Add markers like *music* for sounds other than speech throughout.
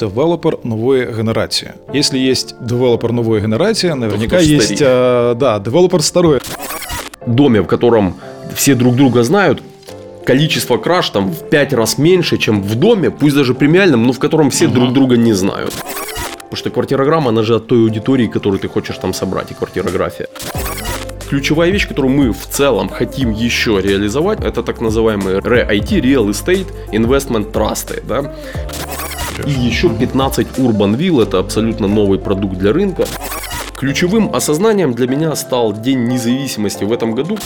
девелопер новой генерации. Если есть девелопер новой генерации, наверняка есть э, да, девелопер старой. Доме, в котором все друг друга знают, количество краж там в 5 раз меньше, чем в доме, пусть даже премиальном, но в котором все угу. друг друга не знают. Потому что квартирограмма, она же от той аудитории, которую ты хочешь там собрать, и квартирография. Ключевая вещь, которую мы в целом хотим еще реализовать, это так называемые REIT, Real Estate Investment Trust. Да? И еще 15 Urban Will, это абсолютно новый продукт для рынка. Ключевым осознанием для меня стал День независимости в этом году.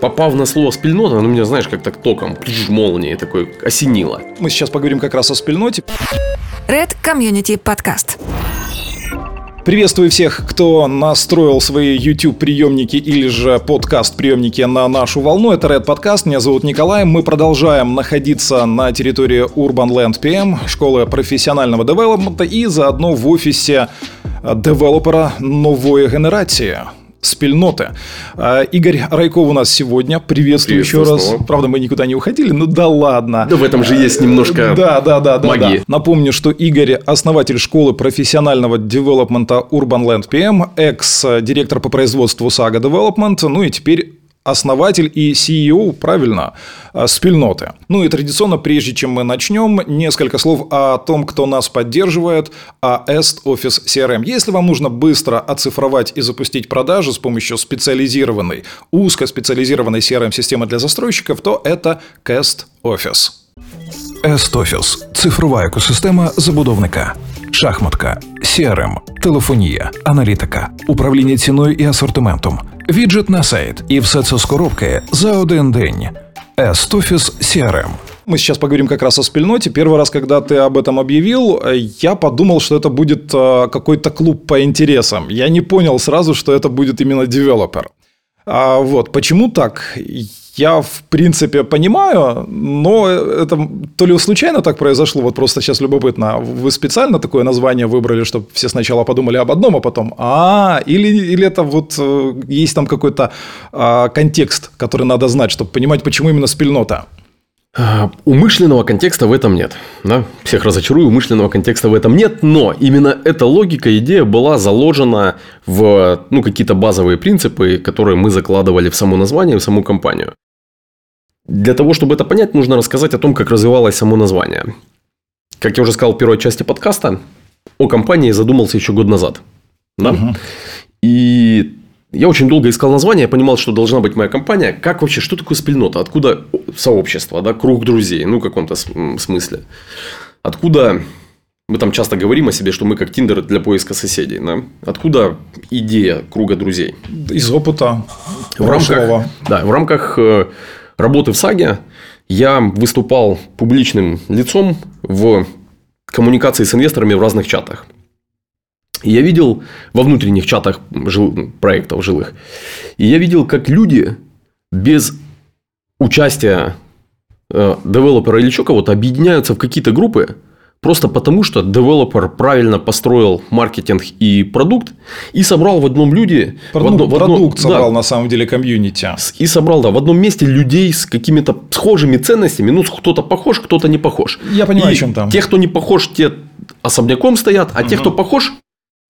Попав на слово спильнота, оно меня, знаешь, как так током, молнией такой осенило. Мы сейчас поговорим как раз о спильноте. Red Community Podcast. Приветствую всех, кто настроил свои YouTube приемники или же подкаст приемники на нашу волну. Это Red Podcast. Меня зовут Николай. Мы продолжаем находиться на территории Urban Land PM, школы профессионального девелопмента и заодно в офисе девелопера новой генерации спільноти. Игорь Райков у нас сегодня. Приветствую еще раз. Снова. Правда, мы никуда не уходили, ну да ладно. Да в этом же есть немножко да, да, да, да, магии. Да. Напомню, что Игорь основатель школы профессионального девелопмента Urban Land PM, экс-директор по производству Saga Development, ну и теперь основатель и CEO, правильно, а, спильноты. Ну и традиционно, прежде чем мы начнем, несколько слов о том, кто нас поддерживает, о Est Office CRM. Если вам нужно быстро оцифровать и запустить продажи с помощью специализированной, узкоспециализированной CRM-системы для застройщиков, то это Cast Office. Est Office – цифрова екосистема забудовника. Шахматка, CRM, телефонія, аналітика, управління ціною і асортиментом – віджит на сайт, і все це з коробки за один день. S-Office CRM. Мы сейчас поговорим как раз о спильноте. Первый раз, когда ты об этом объявил, я подумал, что это будет э, какой-то клуб по интересам. Я не понял сразу, что это будет именно девелопер. А вот почему так? я, в принципе, понимаю, но это то ли случайно так произошло, вот просто сейчас любопытно, вы специально такое название выбрали, чтобы все сначала подумали об одном, а потом, а, или, или это вот э, есть там какой-то а, контекст, который надо знать, чтобы понимать, почему именно спильнота? А, умышленного контекста в этом нет. Да? Всех разочарую, умышленного контекста в этом нет, но именно эта логика, идея была заложена в ну, какие-то базовые принципы, которые мы закладывали в само название, в саму компанию. Для того, чтобы это понять, нужно рассказать о том, как развивалось само название. Как я уже сказал в первой части подкаста, о компании задумался еще год назад. Да? Угу. И я очень долго искал название, я понимал, что должна быть моя компания. Как вообще, что такое спильнота? Откуда сообщество, да, круг друзей, ну, в каком-то смысле. Откуда мы там часто говорим о себе, что мы как Тиндер для поиска соседей. Да? Откуда идея круга друзей? Из опыта. В рамках, да, в рамках э, работы в САГе я выступал публичным лицом в коммуникации с инвесторами в разных чатах. И я видел во внутренних чатах жил, проектов жилых, и я видел, как люди без участия э, девелопера или еще кого-то объединяются в какие-то группы, Просто потому, что девелопер правильно построил маркетинг и продукт и собрал в одном люди... Продукт, в одно, в одно, продукт собрал да, на самом деле комьюнити. И собрал, да, в одном месте людей с какими-то схожими ценностями. Ну, кто-то похож, кто-то не похож. Я понимаю, и о чем там. Те, кто не похож, те особняком стоят, а угу. те, кто похож,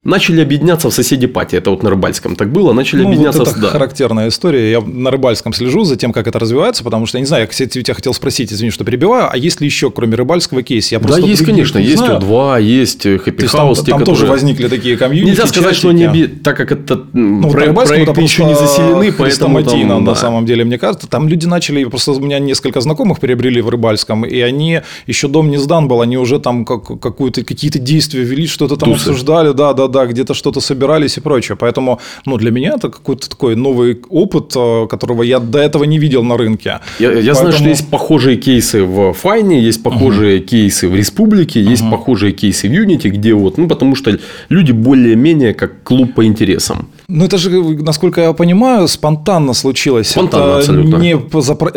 начали объединяться в соседи пати. Это вот на Рыбальском так было. Начали ну, объединяться. Вот это да. характерная история. Я на Рыбальском слежу за тем, как это развивается, потому что, я не знаю, я, кстати, тебя хотел спросить, извини, что перебиваю, а есть ли еще, кроме Рыбальского, кейс? Я да, есть, конечно. Есть О2, есть Happy House. Там, те, там которые... тоже возникли такие комьюнити. Нельзя сказать, что они, оби... так как это ну, проект, проекты еще не заселены, поэтому там, да. на самом деле, мне кажется, там люди начали, просто у меня несколько знакомых приобрели в Рыбальском, и они, еще дом не сдан был, они уже там какую-то, какие-то действия вели, что-то там Тусы. обсуждали, да, да, да, где-то что-то собирались и прочее. Поэтому ну, для меня это какой-то такой новый опыт, э, которого я до этого не видел на рынке. Я, я Поэтому... знаю, что есть похожие кейсы в Файне, есть похожие uh-huh. кейсы в Республике, есть uh-huh. похожие кейсы в Unity, где вот, ну, потому что люди более-менее как клуб по интересам. Ну, это же, насколько я понимаю, спонтанно случилось. Спонтанно, это абсолютно. Не,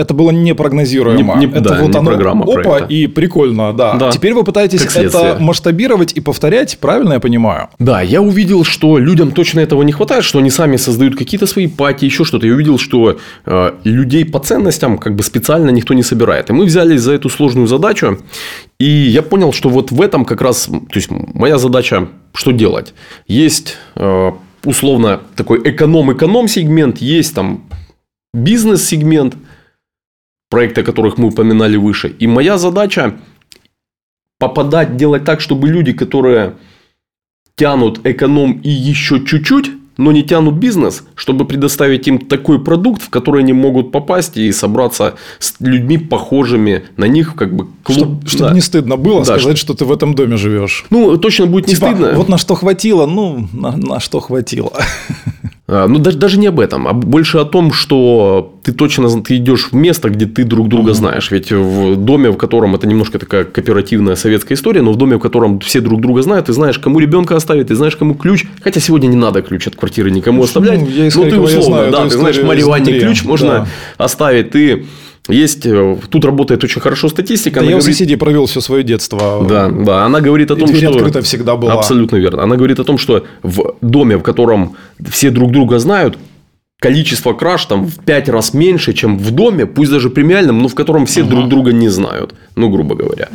это было непрогнозируемо. Не- не- это да, вот не оно, программа опа, проекта. и прикольно, да. Да. Теперь вы пытаетесь это масштабировать и повторять, правильно я понимаю? Да, я увидел, что людям точно этого не хватает, что они сами создают какие-то свои пати, еще что-то. Я увидел, что э, людей по ценностям как бы специально никто не собирает. И мы взялись за эту сложную задачу. И я понял, что вот в этом как раз, то есть моя задача, что делать? Есть э, условно такой эконом-эконом сегмент, есть там бизнес-сегмент, проекты, которых мы упоминали выше. И моя задача попадать, делать так, чтобы люди, которые тянут эконом и еще чуть-чуть, но не тянут бизнес, чтобы предоставить им такой продукт, в который они могут попасть и собраться с людьми, похожими на них, как бы клуб. Чтобы Да. не стыдно было Да, сказать, что ты в этом доме живешь. Ну, точно будет не Типа, стыдно. Вот на что хватило, ну, на, на что хватило. *laughs* А, Ну, даже, даже не об этом, а больше о том, что ты точно ты идешь в место, где ты друг друга знаешь. Ведь в доме, в котором это немножко такая кооперативная советская история, но в доме, в котором все друг друга знают, ты знаешь, кому ребенка оставить, ты знаешь, кому ключ. Хотя сегодня не надо ключ от квартиры никому оставлять. Ну, я но ты условно, знаю да, ты знаешь, Ивановне изнутри. ключ можно Да. оставить. Ты есть, э, тут работает очень хорошо статистика. Да я говорит- соседей провел все свое детство. да, да, она говорит о том, дверь что... открыта всегда была. Абсолютно верно. Она говорит о том, что в доме, в котором все друг друга знают, количество краж там в пять раз меньше, чем в доме, пусть даже премиальном, но в котором все друг друга не знают, ну, грубо говоря.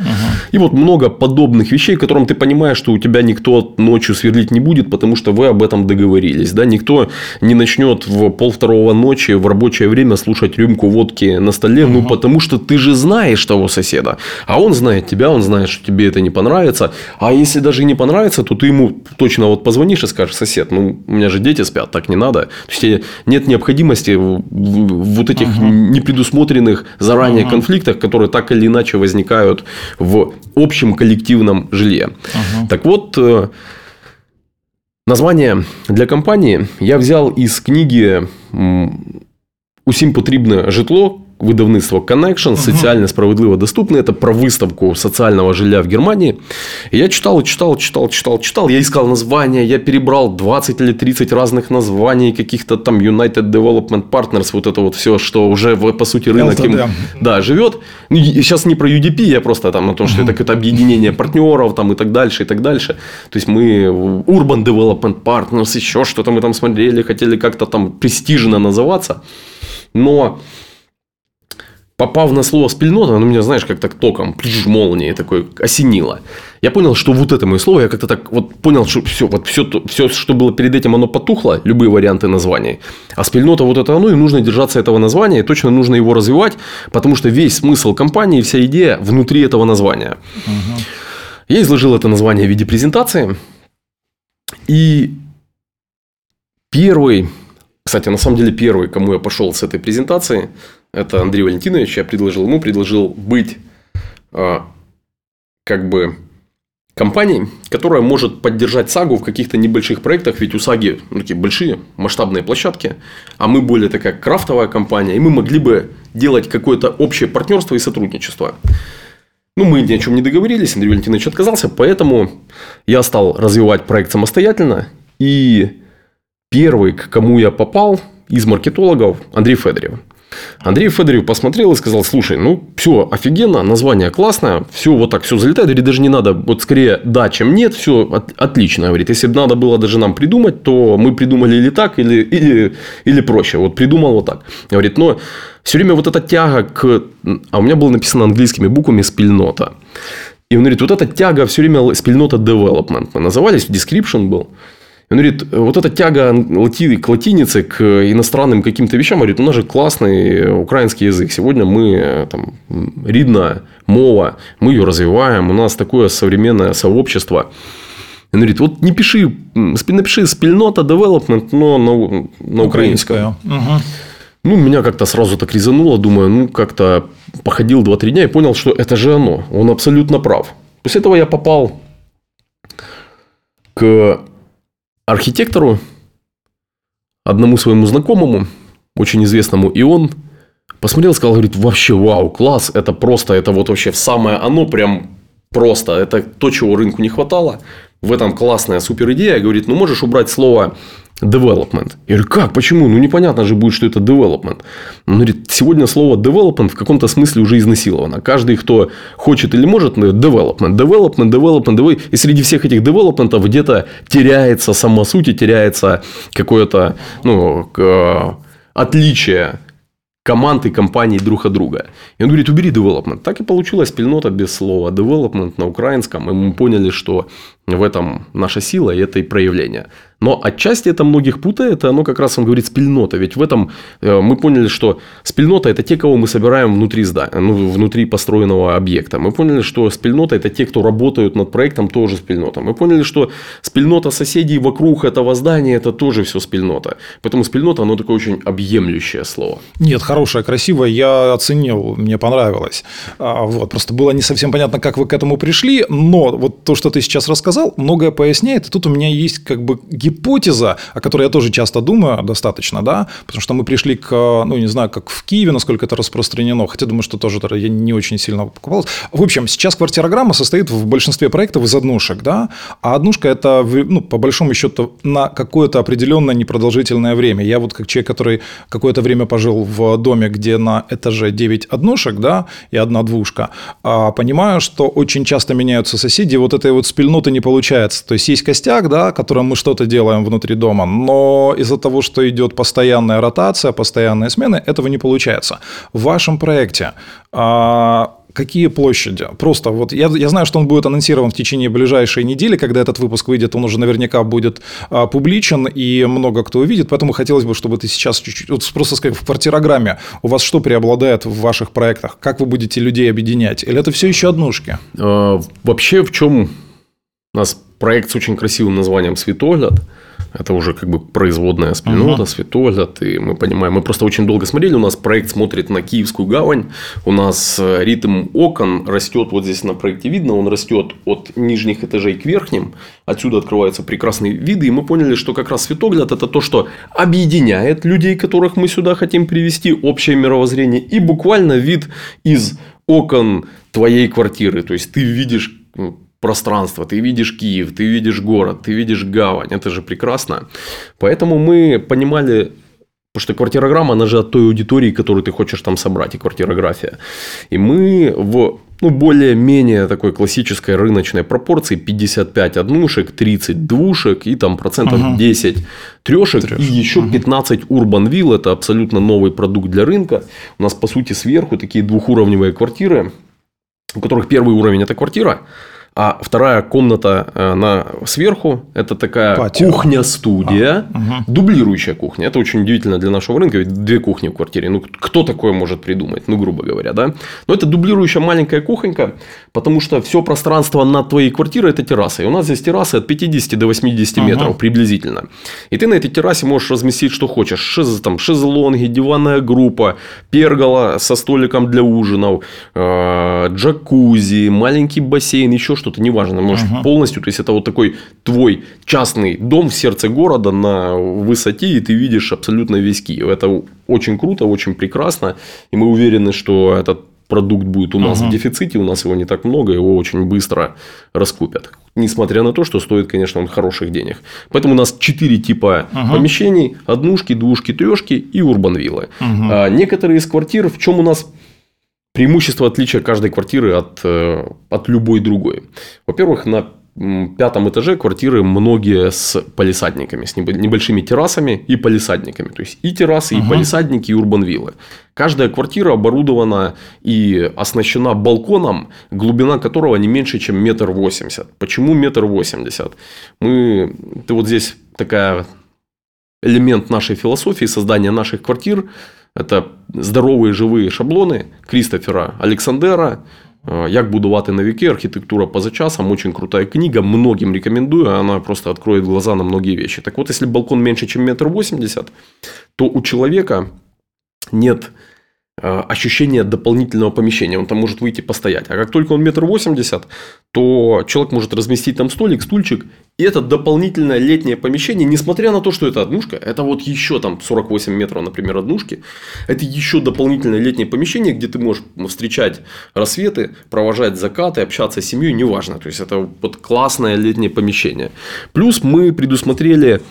И вот много подобных вещей, в котором ты понимаешь, что у тебя никто ночью сверлить не будет, потому что вы об этом договорились. Да? Никто не начнет в полвторого ночи в рабочее время слушать рюмку водки на столе, ну, потому что ты же знаешь того соседа. А он знает тебя, он знает, что тебе это не понравится. А если даже не понравится, то ты ему точно вот позвонишь и скажешь, сосед, ну, у меня же дети спят, так не надо. То есть, тебе нет необходимости в, в- вот этих непредусмотренных заранее конфликтах, которые так или иначе возникают в общем коллективном жилье. Так вот, э, название для компании я взял из книги «Усім потрібне житло» видавництво Connection, соціально справедливо доступне. Это про выставку социального жилья в Германии. И я читал, читал, читал, читал, читал. Я искал названия, я перебрал 20 или 30 разных названий, каких-то там United Development Partners, вот это вот все, что уже, по сути, рынок им, да, живет. Ну, сейчас не про UDP, я просто там о том, что это какое-то объединение партнеров там, и так дальше, и так дальше. То есть мы Urban Development Partners, еще что-то мы там смотрели, хотели как-то там престижно называться. Но попав на слово спильнота, оно меня, знаешь, как так током, пш, молнией такой осенило. Я понял, что вот это мое слово, я как-то так вот понял, что все, вот все, все, что было перед этим, оно потухло, любые варианты названий. А спильнота вот это оно, и нужно держаться этого названия, и точно нужно его развивать, потому что весь смысл компании, вся идея внутри этого названия. Я изложил это название в виде презентации. И первый, кстати, на самом деле первый, кому я пошел с этой презентации, это Андрей Валентинович. Я предложил ему, предложил быть а, как бы компанией, которая может поддержать САГу в каких-то небольших проектах, ведь у САГи ну, такие большие масштабные площадки, а мы более такая крафтовая компания, и мы могли бы делать какое-то общее партнерство и сотрудничество. Ну, мы ни о чем не договорились, Андрей Валентинович отказался, поэтому я стал развивать проект самостоятельно. И первый, к кому я попал из маркетологов, Андрей Федорев. Андрей Федорев посмотрел и сказал, слушай, ну, все офигенно, название классное, все вот так, все залетает. Говорит, даже не надо, вот скорее да, чем нет, все от- отлично. Говорит, если бы надо было даже нам придумать, то мы придумали или так, или, или, или проще. Вот придумал вот так. Говорит, но все время вот эта тяга к... А у меня было написано английскими буквами «спильнота». И он говорит, вот эта тяга все время спильнота development. Мы назывались, description был. Он говорит, вот эта тяга к латинице, к иностранным каким-то вещам, говорит, у нас же классный украинский язык. Сегодня мы там ридна, мова, мы ее развиваем, у нас такое современное сообщество. Он говорит, вот не пиши, напиши спильнота development, но на, на украинском. Ну, меня как-то сразу так резануло, думаю, ну, как-то походил 2-3 дня и понял, что это же оно. Он абсолютно прав. После этого я попал к архитектору, одному своему знакомому, очень известному, и он посмотрел, сказал, говорит, вообще, вау, класс, это просто, это вот вообще самое оно, прям просто, это то, чего рынку не хватало, в этом классная супер идея, говорит, ну, можешь убрать слово development. Я говорю, как, почему? Ну, непонятно же будет, что это development. Он говорит, сегодня слово development в каком-то смысле уже изнасиловано. Каждый, кто хочет или может, development, development, development, development. И среди всех этих девелопментов где-то теряется сама суть и теряется какое-то ну, отличие команд и компаний друг от друга. И он говорит, убери development. Так и получилась пельнота без слова development на украинском. И мы поняли, что в этом наша сила и это и проявление. Но отчасти это многих путает, оно как раз он говорит спильнота. Ведь в этом э, мы поняли, что спильнота – это те, кого мы собираем внутри здания, ну, внутри построенного объекта. Мы поняли, что спильнота – это те, кто работают над проектом, тоже спильнота. Мы поняли, что спильнота соседей вокруг этого здания – это тоже все спильнота. Поэтому спильнота, оно такое очень объемлющее слово. Нет, хорошее, красивое, я оценил, мне понравилось. А, вот, просто было не совсем понятно, как вы к этому пришли, но вот то, что ты сейчас рассказал, многое поясняет. И тут у меня есть как бы гипотеза, о которой я тоже часто думаю достаточно, да, потому что мы пришли к, ну, не знаю, как в Киеве, насколько это распространено, хотя думаю, что тоже я не очень сильно покупал. В общем, сейчас квартирограмма состоит в большинстве проектов из однушек, да, а однушка – это, ну, по большому счету, на какое-то определенное непродолжительное время. Я вот как человек, который какое-то время пожил в доме, где на этаже 9 однушек, да, и одна двушка, а понимаю, что очень часто меняются соседи, вот этой вот спильноты не получается. То есть, есть костяк, да, которым мы что-то делаем, делаем внутри дома, но из-за того, что идет постоянная ротация, постоянные смены, этого не получается. В вашем проекте а, какие площади? Просто вот я, я знаю, что он будет анонсирован в течение ближайшей недели, когда этот выпуск выйдет, он уже наверняка будет а, публичен и много кто увидит, поэтому хотелось бы, чтобы ты сейчас чуть-чуть, вот просто сказать, в квартирограмме у вас что преобладает в ваших проектах? Как вы будете людей объединять? Или это все еще однушки? А, вообще в чем у нас проект с очень красивым названием «Светогляд». Это уже как бы производная спильнота, uh-huh. Светогляд. И мы понимаем, мы просто очень долго смотрели. У нас проект смотрит на Киевскую гавань. У нас э, ритм окон растет, вот здесь на проекте видно, он растет от нижних этажей к верхним. Отсюда открываются прекрасные виды. И мы поняли, что как раз Светогляд – это то, что объединяет людей, которых мы сюда хотим привести, общее мировоззрение. И буквально вид из окон твоей квартиры. То есть, ты видишь ну, пространство, ты видишь Киев, ты видишь город, ты видишь гавань, это же прекрасно. Поэтому мы понимали, потому что квартирограмма, она же от той аудитории, которую ты хочешь там собрать, и квартирография. И мы в ну, более-менее такой классической рыночной пропорции 55 однушек, 30 двушек и там процентов угу. 10 трешек, Трешек. и еще угу. 15 Urban Villa. Это абсолютно новый продукт для рынка. У нас, по сути, сверху такие двухуровневые квартиры, у которых первый уровень – это квартира, а вторая комната э, на сверху это такая кухня-студия, а, угу. дублирующая кухня. Это очень удивительно для нашего рынка, ведь две кухни в квартире. Ну, кто такое может придумать? Ну, грубо говоря, да. Но это дублирующая маленькая кухонька, потому что все пространство над твоей квартирой это терраса. И у нас здесь террасы от 50 до 80 угу. метров приблизительно. И ты на этой террасе можешь разместить что хочешь. Шез, там, шезлонги, диванная группа, пергола со столиком для ужинов, э, джакузи, маленький бассейн, еще что что-то, неважно, можешь uh-huh. полностью, то есть это вот такой твой частный дом в сердце города на высоте, и ты видишь абсолютно весь Киев. Это очень круто, очень прекрасно, и мы уверены, что этот продукт будет у нас uh-huh. в дефиците, у нас его не так много, его очень быстро раскупят. Несмотря на то, что стоит, конечно, он хороших денег. Поэтому у нас четыре типа uh-huh. помещений: однушки, двушки, трешки и урбанвиллы. Uh-huh. А некоторые из квартир, в чем у нас преимущество отличия каждой квартиры от, э, от любой другой. Во-первых, на пятом этаже квартиры многие с палисадниками, с небольшими террасами и палисадниками. То есть и террасы, uh-huh. и палисадники, и урбанвиллы. Каждая квартира оборудована и оснащена балконом, глубина которого не меньше, чем метр восемьдесят. Почему метр восемьдесят? Мы, ты вот здесь такая элемент нашей философии создания наших квартир это здоровые живые шаблони Крістофера Олександера. Як будувати на веке, архитектура поза часом, очень крутая книга, многим рекомендую, она просто откроет глаза на многие вещи. Так вот, если балкон меньше, чем метр восемьдесят, то у человека нет Э, ощущение дополнительного помещения. Он там может выйти постоять. А как только он метр восемьдесят, то человек может разместить там столик, стульчик. И это дополнительное летнее помещение, несмотря на то, что это однушка, это вот еще там 48 метров, например, однушки. Это еще дополнительное летнее помещение, где ты можешь встречать рассветы, провожать закаты, общаться с семьей, неважно. То есть, это вот классное летнее помещение. Плюс мы предусмотрели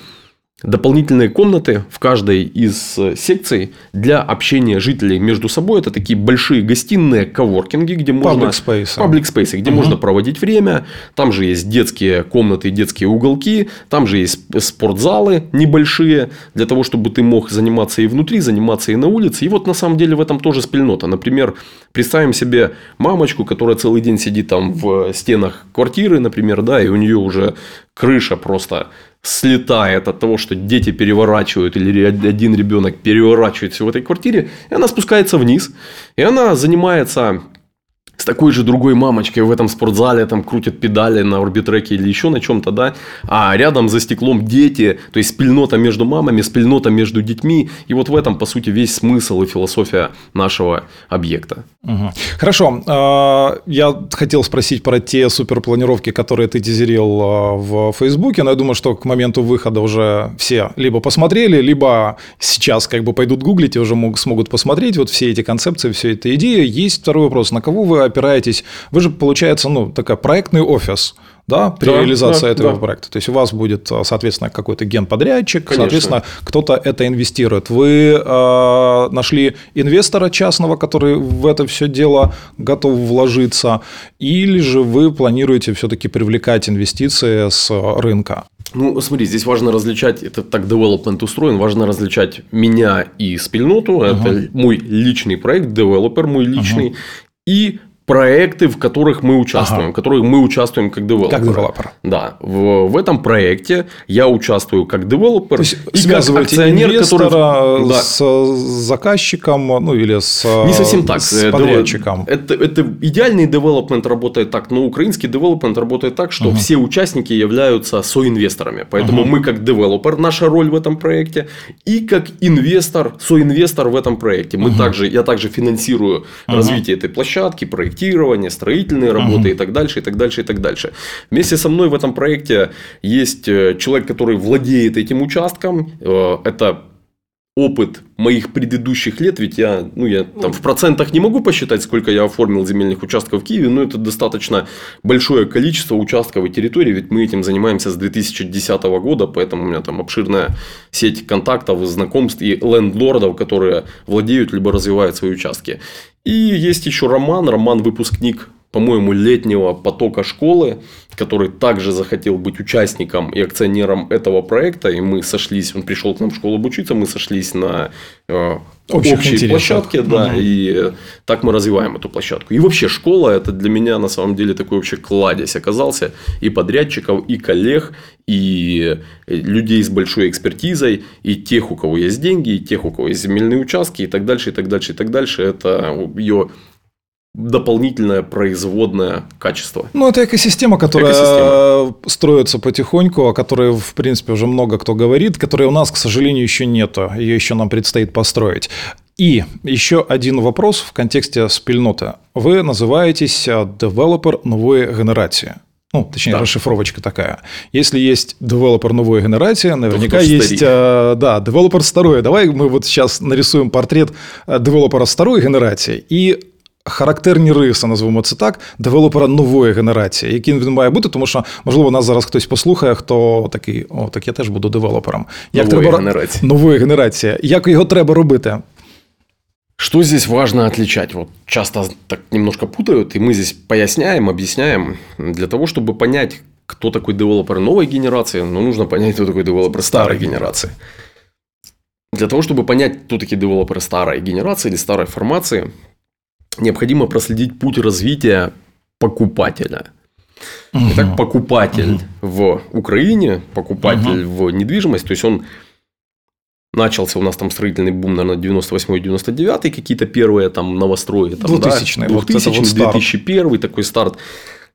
дополнительные комнаты в каждой из э, секций для общения жителей между собой. Это такие большие гостиные, коворкинги, где можно... Public space. Public space, где можно проводить время. Там же есть детские комнаты, детские уголки. Там же есть спортзалы небольшие, для того, чтобы ты мог заниматься и внутри, заниматься и на улице. И вот на самом деле в этом тоже спильнота. Например, представим себе мамочку, которая целый день сидит там в стенах квартиры, например, да, и у нее уже крыша просто слетает от того, что дети переворачивают или один ребенок переворачивает все в этой квартире, и она спускается вниз, и она занимается с такой же другой мамочкой в этом спортзале там крутят педали на орбитреке или еще на чем-то, да, а рядом за стеклом дети, то есть спильнота между мамами, спильнота между детьми, и вот в этом, по сути, весь смысл и философия нашего объекта. Хорошо, а, я хотел спросить про те суперпланировки, которые ты тизерил а, в Фейсбуке, но я думаю, что к моменту выхода уже все либо посмотрели, либо сейчас как бы пойдут гуглить и уже смогут посмотреть вот все эти концепции, все эти идеи. Есть второй вопрос, на кого вы опираетесь, вы же, получается, ну, такой проектный офис, да, при да, реализации да, этого да. проекта. То есть у вас будет, а, соответственно, какой-то генподрядчик, Конечно. соответственно, кто-то это инвестирует. Вы э, нашли инвестора частного, который в это все дело готов вложиться, или же вы планируете все-таки привлекать инвестиции с рынка? Ну, смотри, здесь важно различать, это так development устроен, важно различать меня и спильноту, uh-huh. это мой личный проект, девелопер мой личный, uh-huh. и проекты, в которых мы участвуем, ага. в которых мы участвуем как девелопер. Как девелопер. Да. В, в этом проекте я участвую как девелопер. То есть, и как акционер, который да. с заказчиком, ну или с Не совсем так. С э, подрядчиком. Это, это идеальный девелопмент работает так, но украинский девелопмент работает так, что угу. все участники являются соинвесторами. Поэтому угу. мы как девелопер, наша роль в этом проекте, и как инвестор, соинвестор в этом проекте. Мы угу. также, я также финансирую угу. развитие этой площадки, проект проектирование, строительные работы uh-huh. и так дальше, и так дальше, и так дальше. Вместе со мной в этом проекте есть э, человек, который владеет этим участком. Э, это опыт моих предыдущих лет, ведь я, ну, я там в процентах не могу посчитать, сколько я оформил земельных участков в Киеве, но это достаточно большое количество участков и территорий, ведь мы этим занимаемся с 2010 года, поэтому у меня там обширная сеть контактов, знакомств и лендлордов, которые владеют либо развивают свои участки. И есть еще Роман, Роман выпускник по-моему, летнего потока школы, который также захотел быть участником и акционером этого проекта, и мы сошлись, он пришел к нам в школу обучиться, мы сошлись на э, общей площадке, да, угу. и так мы развиваем эту площадку. И вообще школа это для меня на самом деле такой вообще кладезь оказался и подрядчиков, и коллег, и людей с большой экспертизой, и тех, у кого есть деньги, и тех, у кого есть земельные участки, и так дальше, и так дальше, и так дальше. Это ее дополнительное производное качество. Ну, это экосистема, которая экосистема. строится потихоньку, о которой, в принципе, уже много кто говорит, которой у нас, к сожалению, еще нету. Ее еще нам предстоит построить. И еще один вопрос в контексте спільноти. Вы называетесь девелопер новой генерации. Ну, точнее, да. расшифровочка такая. Если есть девелопер новой генерации, наверняка есть, э, да, девелопер старой. Давай мы вот сейчас нарисуем портрет э, девелопера старой генерации и характерні риси, назвемо це так, девелопера нової генерації, яким він має бути, тому що, можливо, нас зараз хтось послухає, хто такий, о, так я теж буду девелопером. Як нової треба... генерації. Нової генерації. Як його треба робити? Что здесь важно отличать? Вот часто так немножко путают, и мы здесь поясняем, объясняем. Для того, чтобы понять, кто такой девелопер новой генерации, ну, нужно понять, кто такой девелопер старой генерации. Для того, чтобы понять, кто такие девелоперы старой генерации или старой формации, необходимо проследить путь развития покупателя. Угу. Итак, покупатель угу. в Украине, покупатель угу. в недвижимость, то есть он начался у нас там строительный бум, наверное, 98-99, какие-то первые там новострои. Там, 2000 да, 2000 вот вот 2001 такой старт.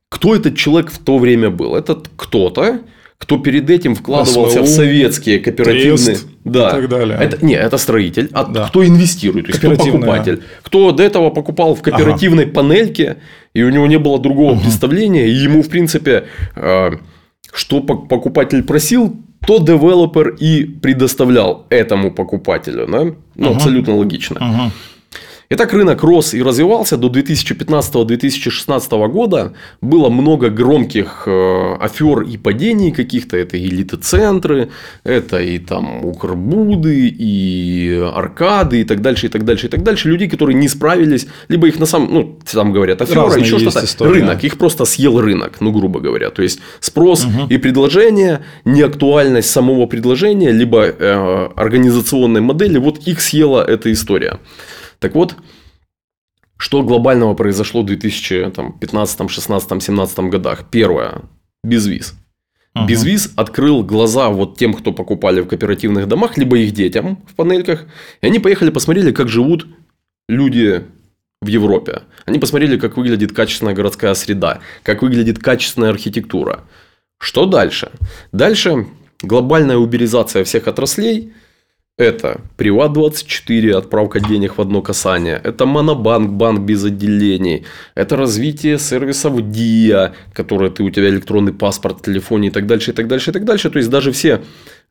Кто этот человек в то время был? Этот кто-то кто перед этим вкладывался СВУ, в советские кооперативные... Трест да. и так далее. Это, не, это строитель. А да. кто инвестирует? То есть, кто покупатель? Кто до этого покупал в кооперативной ага. панельке, и у него не было другого угу. представления, и ему, в принципе, э, что покупатель просил, то девелопер и предоставлял этому покупателю. Да? Ну, угу. абсолютно логично. Угу. И так рынок рос и развивался до 2015-2016 года. Было много громких э, афер и падений каких-то. Это элиты-центры, это и там Укрбуды, и Аркады, и так дальше, и так дальше, и так дальше. Людей, которые не справились, либо их на самом, ну, там говорят, афера, Разные еще что-то. Рынок, их просто съел рынок, ну, грубо говоря. То есть, спрос Мгм. и предложение, неактуальность самого предложения, либо э, организационной модели, вот их съела эта история. Так вот, что глобального произошло в 2015, 16, 17 годах? Первое. Безвиз. Ага. Безвиз открыл глаза вот тем, кто покупали в кооперативных домах, либо их детям в панельках. И они поехали, посмотрели, как живут люди в Европе. Они посмотрели, как выглядит качественная городская среда, как выглядит качественная архитектура. Что дальше? Дальше глобальная уберизация всех отраслей. Это Приват24, отправка денег в одно касание. Это Монобанк, банк без отделений. Это развитие сервисов ДИА, которые ты, у тебя электронный паспорт в телефоне и так дальше, и так дальше, и так дальше. То есть, даже все,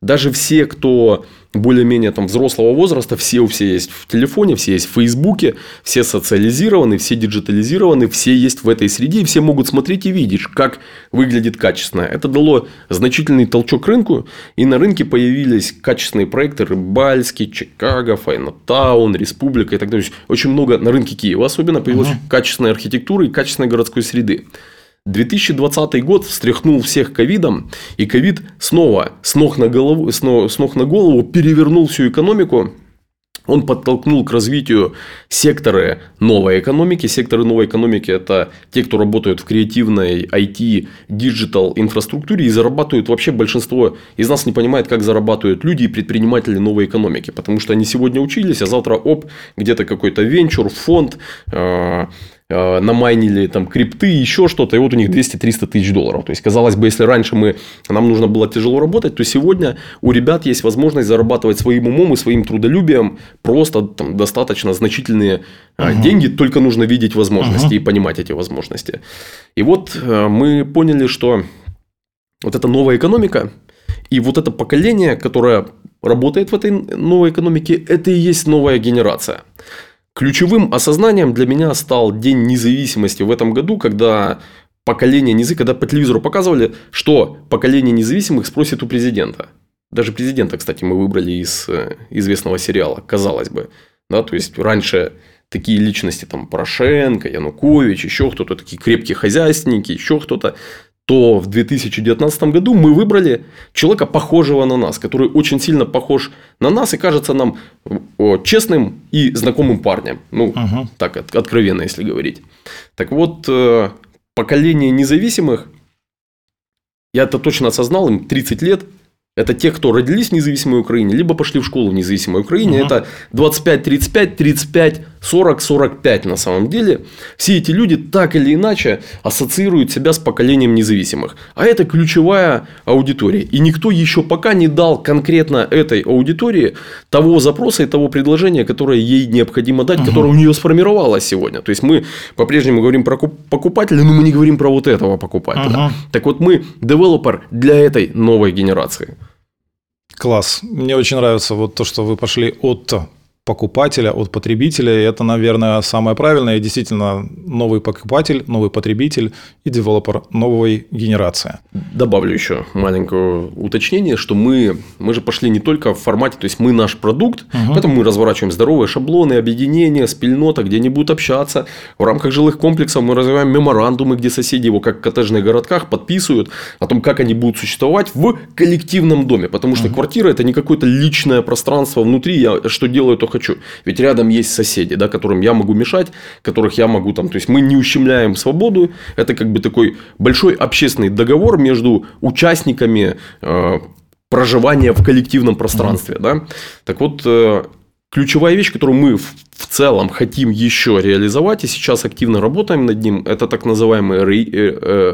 даже все, кто более-менее там взрослого возраста, все у все есть в телефоне, все есть в Фейсбуке, все социализированы, все диджитализированы, все есть в этой среде, и все могут смотреть и видеть, как выглядит качественно. Это дало значительный толчок рынку, и на рынке появились качественные проекты Рыбальский, Чикаго, Файна Таун, Республика и так далее. Очень много на рынке Киева особенно появилась качественной архитектуры и качественной городской среды. 2020 год встряхнул всех ковидом, и ковид снова с ног, на голову, с, но- с ног на голову перевернул всю экономику. Он подтолкнул к развитию секторы новой экономики. Секторы новой экономики – это те, кто работают в креативной IT, digital инфраструктуре и зарабатывают вообще большинство из нас не понимает, как зарабатывают люди и предприниматели новой экономики. Потому что они сегодня учились, а завтра оп, где-то какой-то венчур, фонд, э, намайнили там крипты, еще что-то, и вот у них 200-300 тысяч долларов. То есть, казалось бы, если раньше мы, нам нужно было тяжело работать, то сегодня у ребят есть возможность зарабатывать своим умом и своим трудолюбием просто там, достаточно значительные э, деньги, только нужно видеть возможности и понимать эти возможности. И вот э, мы поняли, что вот эта новая экономика и вот это поколение, которое работает в этой новой экономике, это и есть новая генерация. Ключевым осознанием для меня стал День независимости в этом году, когда поколение незы, когда по телевизору показывали, что поколение независимых спросит у президента. Даже президента, кстати, мы выбрали из э, известного сериала, казалось бы. Да, то есть, раньше такие личности, там, Порошенко, Янукович, еще кто-то, такие крепкие хозяйственники, еще кто-то, то в 2019 году мы выбрали человека, похожего на нас, который очень сильно похож на нас и кажется нам честным и знакомым парнем. Ну, Ага. так от- откровенно, если говорить. Так вот, э, поколение независимых, я это точно осознал, им 30 лет, это те, кто родились в независимой Украине, либо пошли в школу в независимой Украине. Ага. Это 25-35, 35-40-45 на самом деле. Все эти люди так или иначе ассоциируют себя с поколением независимых. А это ключевая аудитория. И никто еще пока не дал конкретно этой аудитории того запроса и того предложения, которое ей необходимо дать, которое у нее сформировалось сегодня. То есть, мы по-прежнему говорим про куп- покупателя, но мы не говорим про вот этого покупателя. Ага. Так вот, мы девелопер для этой новой генерации. Класс. Мне очень нравится вот то, что вы пошли от покупателя, от потребителя. И это, наверное, самое правильное. И действительно, новый покупатель, новый потребитель и девелопер новой генерации. Добавлю еще маленькое уточнение, что мы, мы же пошли не только в формате, то есть мы наш продукт, Мгм. поэтому мы разворачиваем здоровые шаблоны, объединения, спильнота, где они будут общаться. В рамках жилых комплексов мы развиваем меморандумы, где соседи его, как в коттеджных городках, подписывают о том, как они будут существовать в коллективном доме. Потому что квартира это не какое-то личное пространство внутри, я что делаю, то хочу. Ведь рядом есть соседи, да, которым я могу мешать, которых я могу там. То есть мы не ущемляем свободу. Это как бы такой большой общественный договор между участниками э, проживания в коллективном пространстве. Да? Так вот, э, ключевая вещь, которую мы в, целом хотим еще реализовать, и сейчас активно работаем над ним, это так называемые RE, э, э,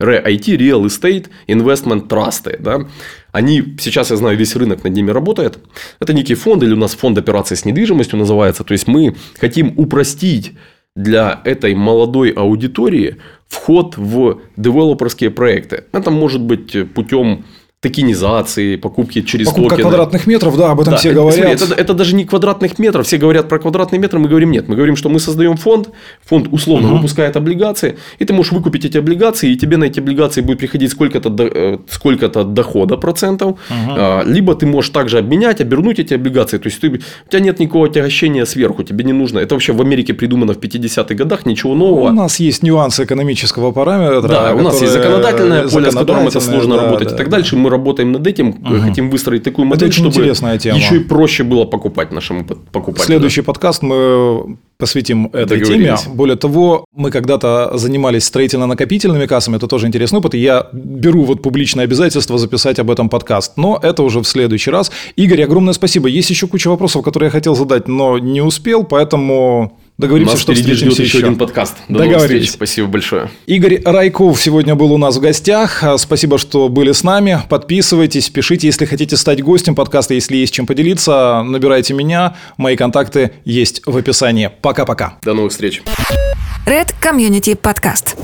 REIT, Real Estate Investment Trust. Да? Они, сейчас я знаю, весь рынок над ними работает. Это некий фонд, или у нас фонд операций с недвижимостью называется. То есть, мы хотим упростить для этой молодой аудитории вход в девелоперские проекты. Это может быть путем токенизации, покупки через Покупка токены. квадратных метров, да, об этом Да, все это, говорят. смотри, это, это даже не квадратных метров. Все говорят про квадратные метры, мы говорим нет. Мы говорим, что мы создаем фонд, фонд условно Мгм. выпускает облигации, и ты можешь выкупить эти облигации, и тебе на эти облигации будет приходить сколько-то, э, сколько-то дохода процентов. А, Либо ты можешь также обменять, обернуть эти облигации. То есть ты, у тебя нет никакого отягощения сверху, тебе не нужно. Это вообще в Америке придумано в 50-х годах, ничего нового. У нас есть нюансы экономического параметра. Да, у нас есть законодательное поле, с которым это сложно да, работать да, и так да. дальше. Мы работаем над этим, хотим выстроить такую модель, очень чтобы интересная тема. еще и проще было покупать нашему по- покупателю. Следующий подкаст мы посвятим этой теме. Более того, мы когда-то занимались строительно-накопительными кассами, это тоже интересный опыт, и я беру вот публичное обязательство записать об этом подкаст, но это уже в следующий раз. Игорь, огромное спасибо. Есть еще куча вопросов, которые я хотел задать, но не успел, поэтому договоримся, Нас что впереди ждет еще еще. один подкаст. До новых Договорились. встреч. Спасибо большое. Игорь Райков сегодня был у нас в гостях. А, Спасибо, что были с нами. Подписывайтесь, пишите, если хотите стать гостем подкаста, если есть чем поделиться, набирайте меня. Мои контакты есть в описании. Пока-пока. До новых встреч. Red Community Podcast.